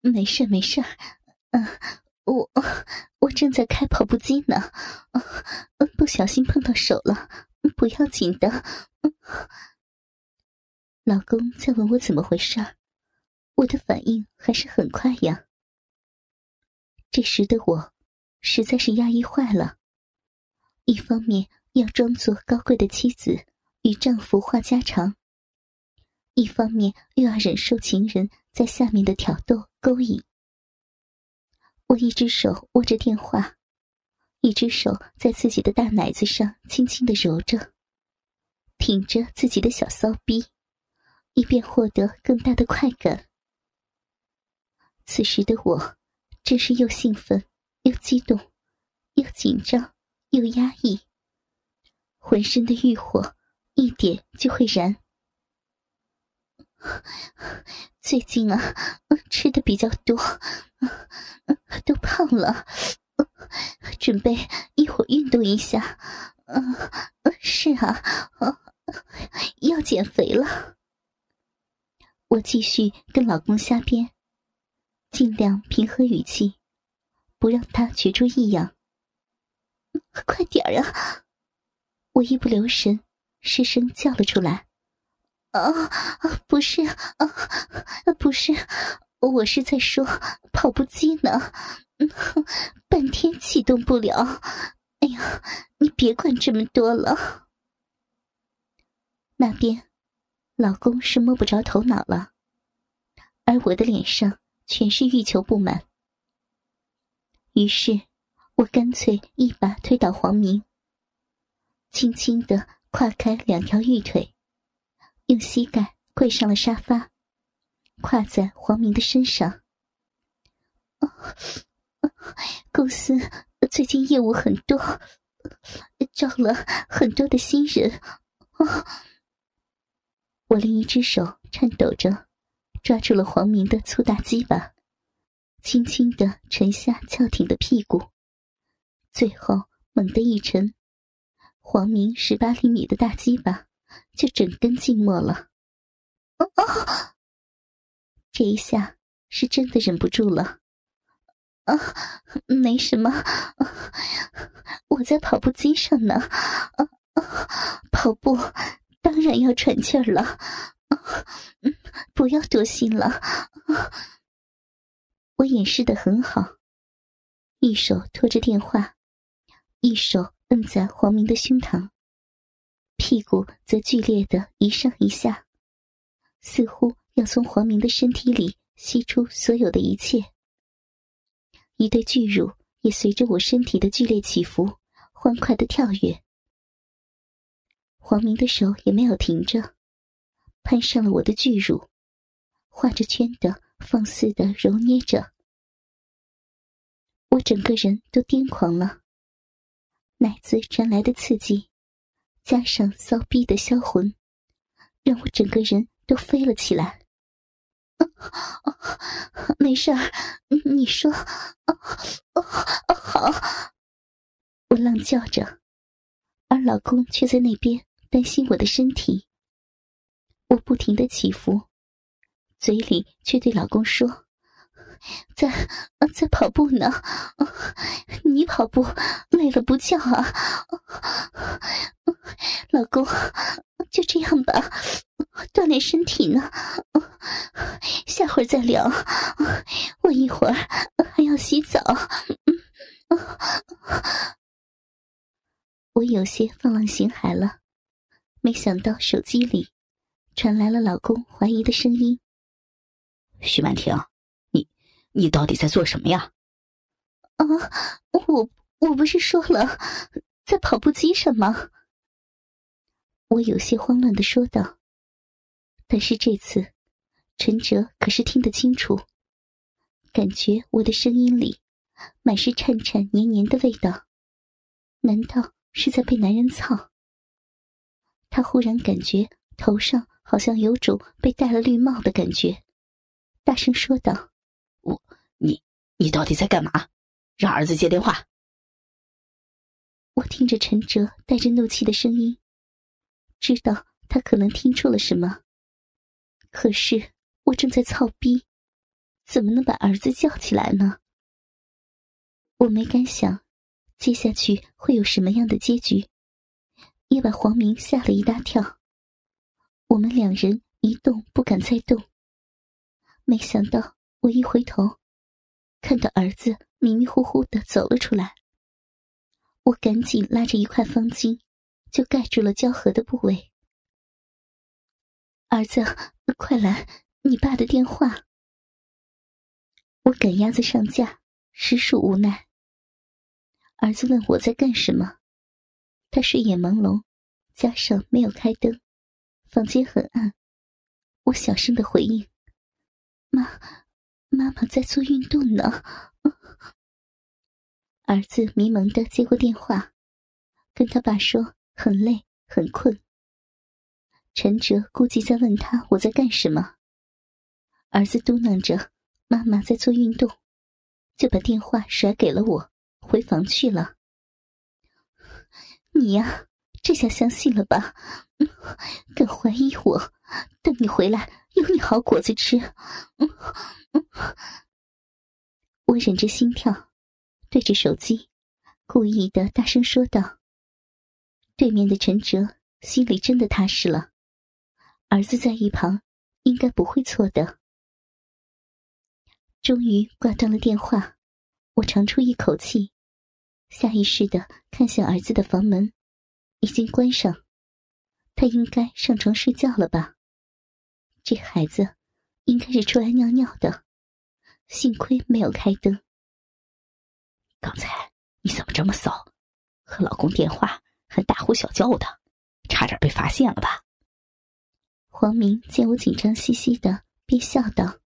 没事没事，嗯，我我正在开跑步机呢，不小心碰到手了，不要紧的。老公在问我怎么回事，我的反应还是很快呀。这时的我实在是压抑坏了，一方面要装作高贵的妻子与丈夫话家常，一方面又要忍受情人在下面的挑逗勾引。我一只手握着电话，一只手在自己的大奶子上轻轻的揉着，挺着自己的小骚逼，以便获得更大的快感。此时的我。真是又兴奋又激动，又紧张又压抑，浑身的欲火一点就会燃。最近啊，吃的比较多，都胖了，准备一会儿运动一下。嗯，是啊，要减肥了。我继续跟老公瞎编。尽量平和语气，不让他觉出异样。快点儿啊！我一不留神，失声叫了出来。啊，不是啊，不是，我是在说跑步机呢，半天启动不了。哎呀，你别管这么多了。那边，老公是摸不着头脑了，而我的脸上。全是欲求不满，于是我干脆一把推倒黄明，轻轻的跨开两条玉腿，用膝盖跪上了沙发，跨在黄明的身上。公司最近业务很多，招了很多的新人。我另一只手颤抖着。抓住了黄明的粗大鸡巴，轻轻的沉下翘挺的屁股，最后猛地一沉，黄明十八厘米的大鸡巴就整根静默了。啊！这一下是真的忍不住了。啊，没什么，我在跑步机上呢。啊啊，跑步当然要喘气儿了。嗯，不要多心了。我掩饰的很好，一手托着电话，一手摁在黄明的胸膛，屁股则剧烈的一上一下，似乎要从黄明的身体里吸出所有的一切。一对巨乳也随着我身体的剧烈起伏，欢快的跳跃。黄明的手也没有停着。攀上了我的巨乳，画着圈的放肆的揉捏着，我整个人都癫狂了。奶子传来的刺激，加上骚逼的销魂，让我整个人都飞了起来。没事儿，你说，好。我浪叫着，而老公却在那边担心我的身体。我不停的起伏，嘴里却对老公说：“在在跑步呢，你跑步累了不叫啊？老公，就这样吧，锻炼身体呢。下会儿再聊，我一会儿还要洗澡。”我有些放浪形骸了，没想到手机里。传来了老公怀疑的声音：“徐曼婷，你到底在做什么呀？”“啊，我我不是说了，在跑步机上吗？”我有些慌乱的说道。但是这次，陈哲可是听得清楚，感觉我的声音里满是颤颤黏黏的味道，难道是在被男人操？他忽然感觉头上……好像有种被戴了绿帽的感觉，大声说道：“，你，你到底在干嘛？让儿子接电话。”我听着陈哲带着怒气的声音，知道他可能听出了什么。可是我正在操逼，怎么能把儿子叫起来呢？我没敢想，接下去会有什么样的结局，也把黄明吓了一大跳。我们两人一动不敢再动。没想到我一回头，看到儿子迷迷糊糊的走了出来。我赶紧拉着一块方巾，就盖住了交合的部位。儿子，快来，你爸的电话。我赶鸭子上架，实属无奈。儿子问我在干什么，他睡眼朦胧，加上没有开灯，房间很暗。我小声的回应：“妈，妈妈在做运动呢。”儿子迷茫的接过电话，跟他爸说很累很困。陈哲估计在问他我在干什么，儿子嘟囔着。妈妈在做运动，就把电话甩给了我，回房去了。你呀，这下相信了吧？敢怀疑我？等你回来，有你好果子吃。我忍着心跳，对着手机，故意的大声说道。对面的陈哲心里真的踏实了，儿子在一旁，应该不会错的。终于挂断了电话，我长出一口气，下意识的看向儿子的房门，已经关上，他应该上床睡觉了吧？这孩子应该是出来尿尿的，幸亏没有开灯。刚才你怎么这么骚？和老公电话还大呼小叫的，差点被发现了吧？黄明见我紧张兮兮的，便笑道。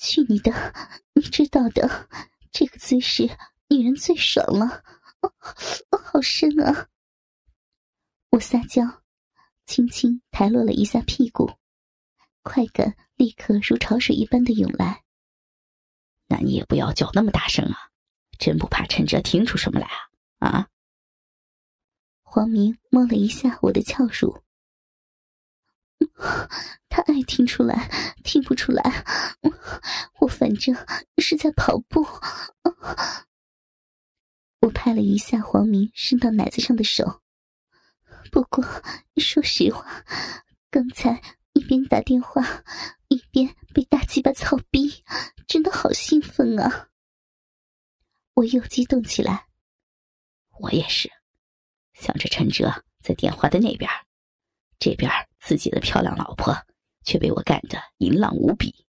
去你的！你知道的，这个姿势女人最爽了，哦好深啊！我撒娇，轻轻抬落了一下屁股，快感立刻如潮水一般的涌来。那你也不要叫那么大声啊！真不怕陈哲听出什么来啊？啊！黄明摸了一下我的翘乳。他爱听出来，听不出来。我反正是在跑步。我拍了一下黄明伸到奶子上的手。不过说实话，刚才一边打电话，一边被大鸡巴操逼，真的好兴奋啊！我又激动起来。我也是，想着陈哲在电话的那边。这边自己的漂亮老婆却被我干得淫浪无比，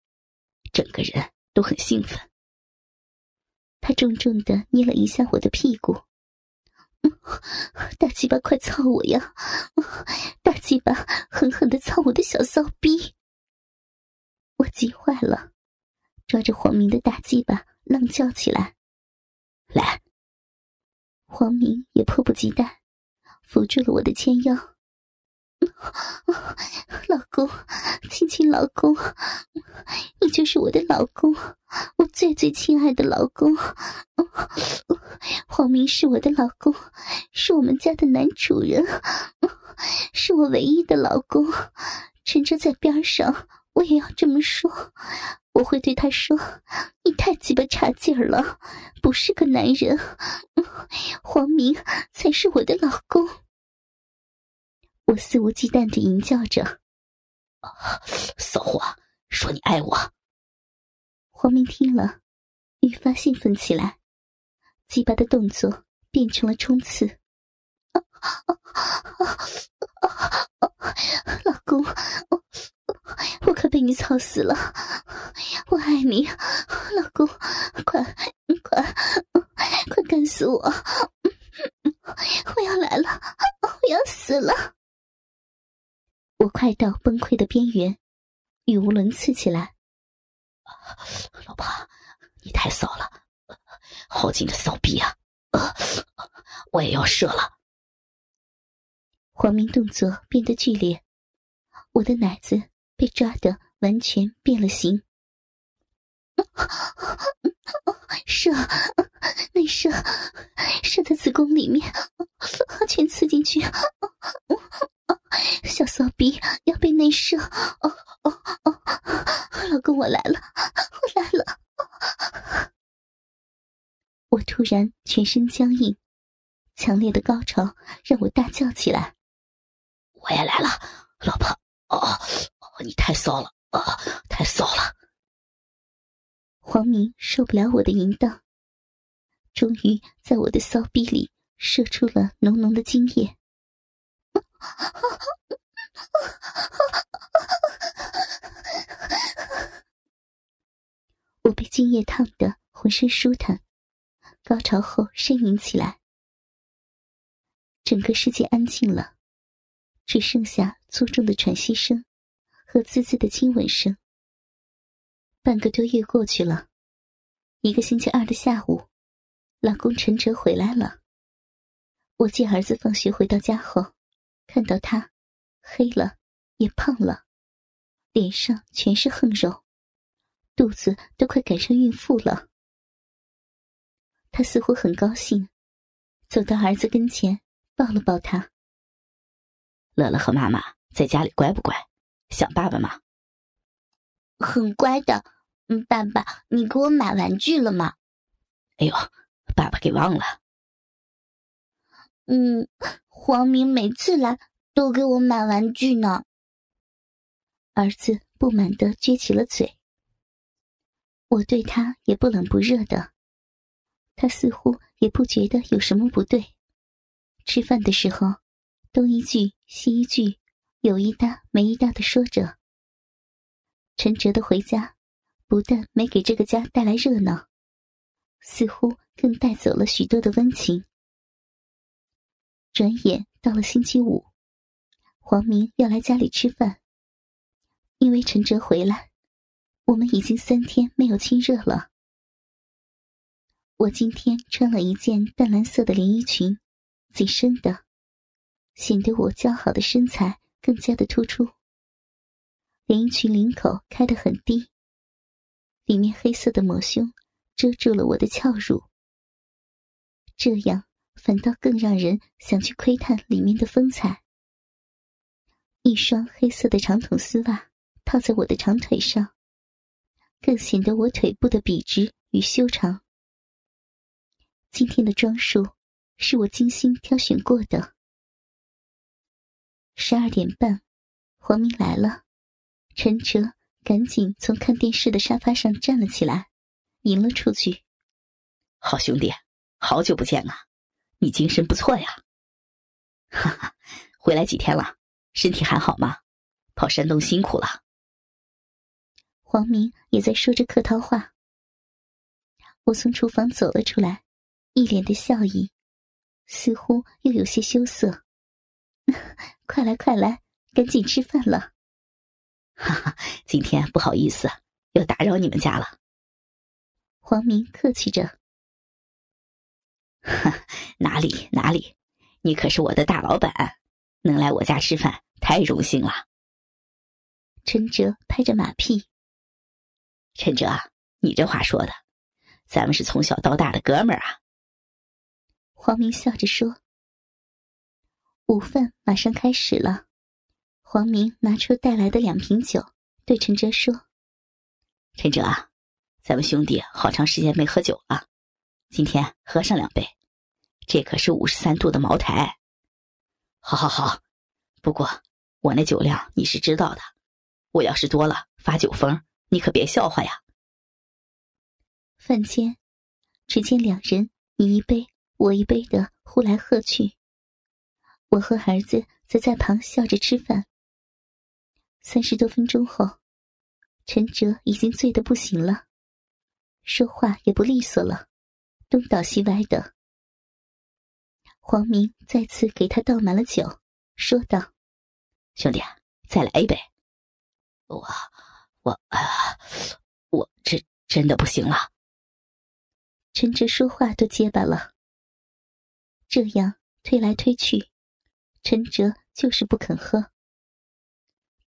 整个人都很兴奋。他重重的捏了一下我的屁股，大鸡巴快操我呀！大鸡巴狠狠的操我的小骚逼！我急坏了，抓着黄明的大鸡巴浪叫起来：“来！”黄明也迫不及待，扶住了我的纤腰。老公，亲亲老公，你就是我的老公，我最最亲爱的老公。黄明是我的老公，是我们家的男主人，是我唯一的老公。陈哲在边上，我也要这么说。我会对他说：“你太鸡巴差劲了，不是个男人。黄明才是我的老公。”我肆无忌惮的吟叫着：“骚货，说你爱我。”黄明听了，愈发兴奋起来，鸡巴的动作变成了冲刺。老公，我可被你操死了！我爱你，老公，快快快干死我！我要来了，我要死了！我快到崩溃的边缘，语无伦次起来。老婆，你太骚了，好紧的骚逼啊！我也要射了。黄明动作变得剧烈，我的奶子被抓得完全变了形。射，内射，射在子宫里面，全刺进去。骚逼要被内射，哦哦哦！老公，我来了，我来了！我突然全身僵硬，强烈的高潮让我大叫起来。我也来了，老婆！哦哦，你太骚了啊，太骚了！黄明受不了我的淫荡，终于在我的骚逼里射出了浓浓的精液。我被精液烫得浑身舒坦，高潮后呻吟起来。整个世界安静了，只剩下粗重的喘息声和滋滋的亲吻声。半个多月过去了，一个星期二的下午，老公陈哲回来了。我接儿子放学回到家后，看到他黑了，也胖了，脸上全是横肉，肚子都快赶上孕妇了。他似乎很高兴，走到儿子跟前，抱了抱他。乐乐和妈妈在家里乖不乖？想爸爸吗？很乖的。嗯，爸爸，你给我买玩具了吗？哎呦，爸爸给忘了。嗯，黄明每次来都给我买玩具呢。儿子不满的撅起了嘴。我对他也不冷不热的，他似乎也不觉得有什么不对。吃饭的时候，东一句西一句，有一搭没一搭的说着。陈哲的回家。不但没给这个家带来热闹，似乎更带走了许多的温情。转眼到了星期五，黄明要来家里吃饭。因为陈哲回来，我们已经三天没有亲热了。我今天穿了一件淡蓝色的连衣裙，紧身的，显得我姣好的身材更加的突出。连衣裙领口开得很低。里面黑色的抹胸遮住了我的翘乳，这样反倒更让人想去窥探里面的风采。一双黑色的长筒丝袜套在我的长腿上，更显得我腿部的笔直与修长。今天的装束是我精心挑选过的。十二点半，黄明来了，陈哲。赶紧从看电视的沙发上站了起来，迎了出去。好兄弟，好久不见啊！你精神不错呀。哈哈，回来几天了，身体还好吗？跑山东辛苦了。黄明也在说着客套话。我从厨房走了出来，一脸的笑意，似乎又有些羞涩。快来快来，赶紧吃饭了。哈哈，今天不好意思，又打扰你们家了。黄明客气着。哈，哪里哪里，你可是我的大老板，能来我家吃饭太荣幸了。陈哲拍着马屁。陈哲，你这话说的，咱们是从小到大的哥们儿啊。黄明笑着说。午饭马上开始了。黄明拿出带来的两瓶酒，对陈哲说：“陈哲啊，咱们兄弟好长时间没喝酒了，今天喝上两杯。这可是五十三度的茅台。好好好，不过我那酒量你是知道的，我要是多了发酒疯，你可别笑话呀。”饭间，只见两人你一杯我一杯的呼来喝去，我和儿子则在旁笑着吃饭。三十多分钟后，陈哲已经醉得不行了，说话也不利索了，东倒西歪的。黄明再次给他倒满了酒，说道：“兄弟，再来一杯。”我，我，啊，我这真的不行了。陈哲说话都结巴了，这样推来推去，陈哲就是不肯喝。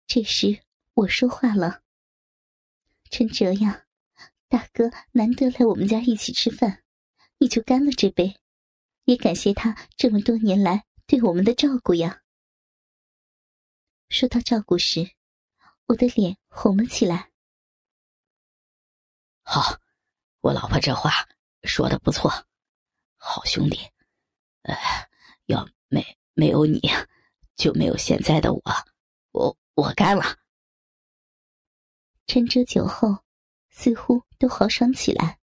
这时我说话了：“陈哲呀，大哥难得来我们家一起吃饭，你就干了这杯，也感谢他这么多年来对我们的照顾呀。”说到照顾时，我的脸红了起来。好，我老婆这话说的不错，好兄弟，呃，要没没有你，就没有现在的我，我我干了。陈哲酒后似乎都豪爽起来，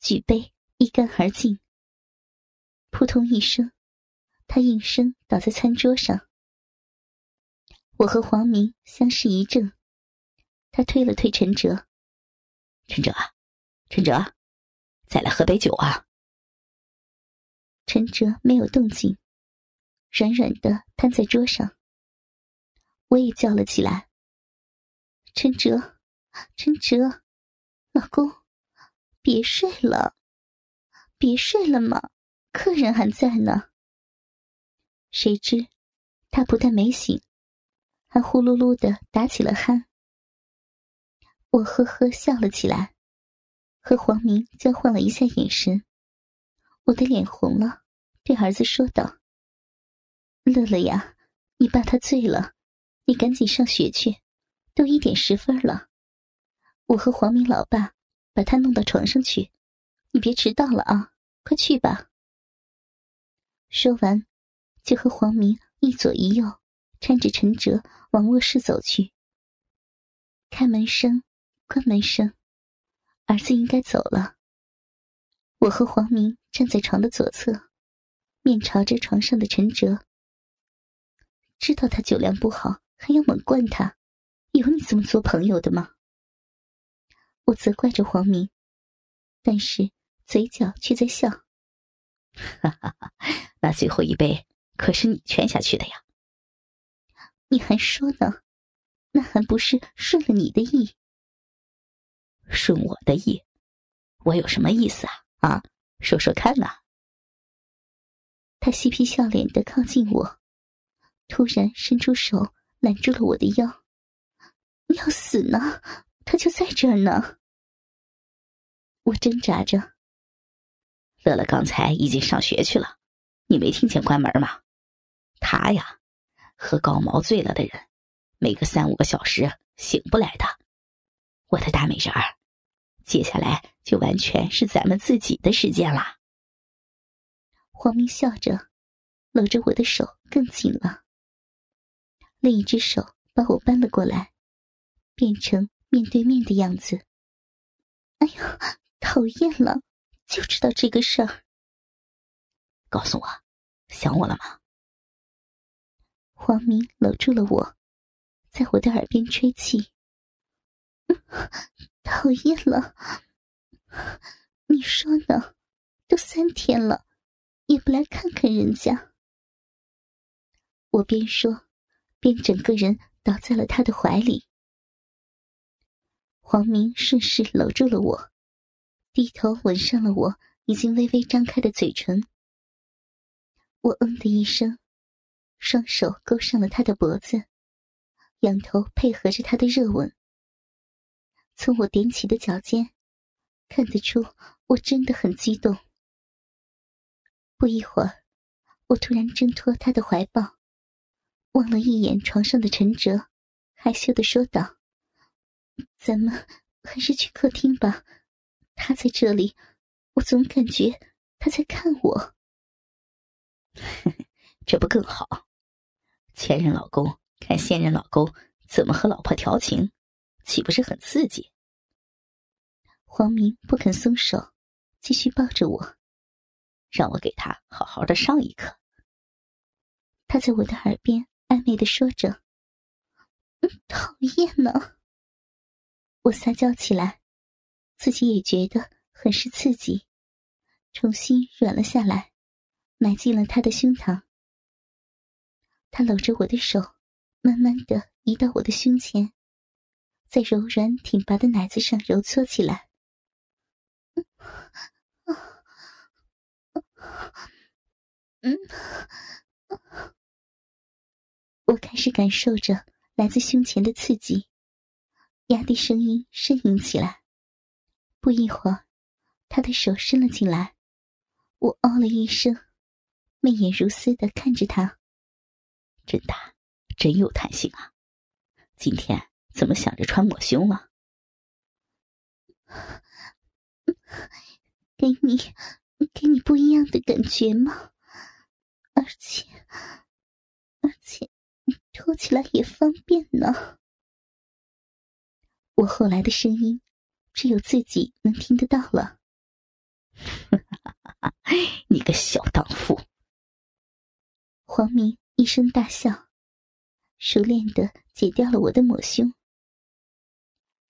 举杯一干而尽。扑通一声，他应声倒在餐桌上。我和黄明相视一怔，他推了推陈哲。陈哲，陈哲，再来喝杯酒啊！陈哲没有动静，软软的瘫在桌上。我也叫了起来：“陈哲，陈哲，老公，别睡了，别睡了嘛，客人还在呢。”谁知他不但没醒，还呼噜噜的打起了鼾。我呵呵笑了起来，和黄明交换了一下眼神。我的脸红了，对儿子说道：“乐乐呀，你爸他醉了，你赶紧上学去，都一点十分了。我和黄明老爸把他弄到床上去，你别迟到了啊，快去吧。”说完，就和黄明一左一右搀着陈哲往卧室走去。开门声。关门声，儿子应该走了。我和黄明站在床的左侧，面朝着床上的陈哲。知道他酒量不好，还要猛灌他，有你这么做朋友的吗？我责怪着黄明，但是嘴角却在笑。哈哈哈，那最后一杯可是你劝下去的呀？你还说呢？那还不是顺了你的意？顺我的意，我有什么意思啊？啊，说说看呐！他嬉皮笑脸的靠近我，突然伸出手揽住了我的腰。你要死呢，他就在这儿呢。我挣扎着。乐乐刚才已经上学去了，你没听见关门吗？他呀，喝高毛醉了的人，没个三五个小时醒不来的。我的大美人儿。接下来就完全是咱们自己的时间了。黄明笑着，搂着我的手更紧了，另一只手把我扳了过来，变成面对面的样子。哎呀，讨厌了，就知道这个事儿。告诉我，想我了吗？黄明搂住了我，在我的耳边吹气。讨厌了，你说呢？都三天了，也不来看看人家。我边说，边整个人倒在了他的怀里。黄明顺势搂住了我，低头吻上了我已经微微张开的嘴唇。我嗯的一声，双手勾上了他的脖子，仰头配合着他的热吻。从我踮起的脚尖，看得出我真的很激动。不一会儿，我突然挣脱他的怀抱，望了一眼床上的陈哲，害羞的说道：“咱们还是去客厅吧，他在这里，我总感觉他在看我。”这不更好？前任老公看现任老公怎么和老婆调情。岂不是很刺激？黄明不肯松手，继续抱着我，让我给他好好的上一课。他在我的耳边暧昧的说着：“嗯讨厌呢。”我撒娇起来，自己也觉得很是刺激，重新软了下来，埋进了他的胸膛。他搂着我的手，慢慢的移到我的胸前。在柔软挺拔的奶子上揉搓起来，嗯，我开始感受着来自胸前的刺激，压低声音呻吟起来。不一会儿，他的手伸了进来，我哦了一声，媚眼如丝的看着他，真大，真有弹性啊！今天。怎么想着穿抹胸了？给你，给你不一样的感觉吗？而且，而且，脱起来也方便呢。我后来的声音，只有自己能听得到了。你个小荡妇！黄明一声大笑，熟练的解掉了我的抹胸。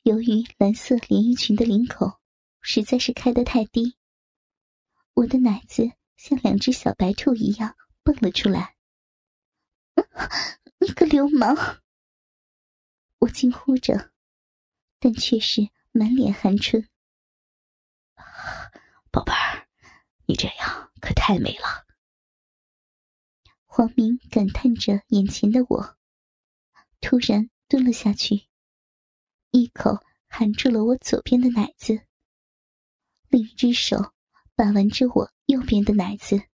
由于蓝色连衣裙的领口实在是开得太低，我的奶子像两只小白兔一样蹦了出来。你个流氓！我惊呼着，但却是满脸含春。宝贝儿，你这样可太美了。黄明感叹着眼前的我，突然蹲了下去，一口含住了我左边的奶子，另一只手把玩着我右边的奶子。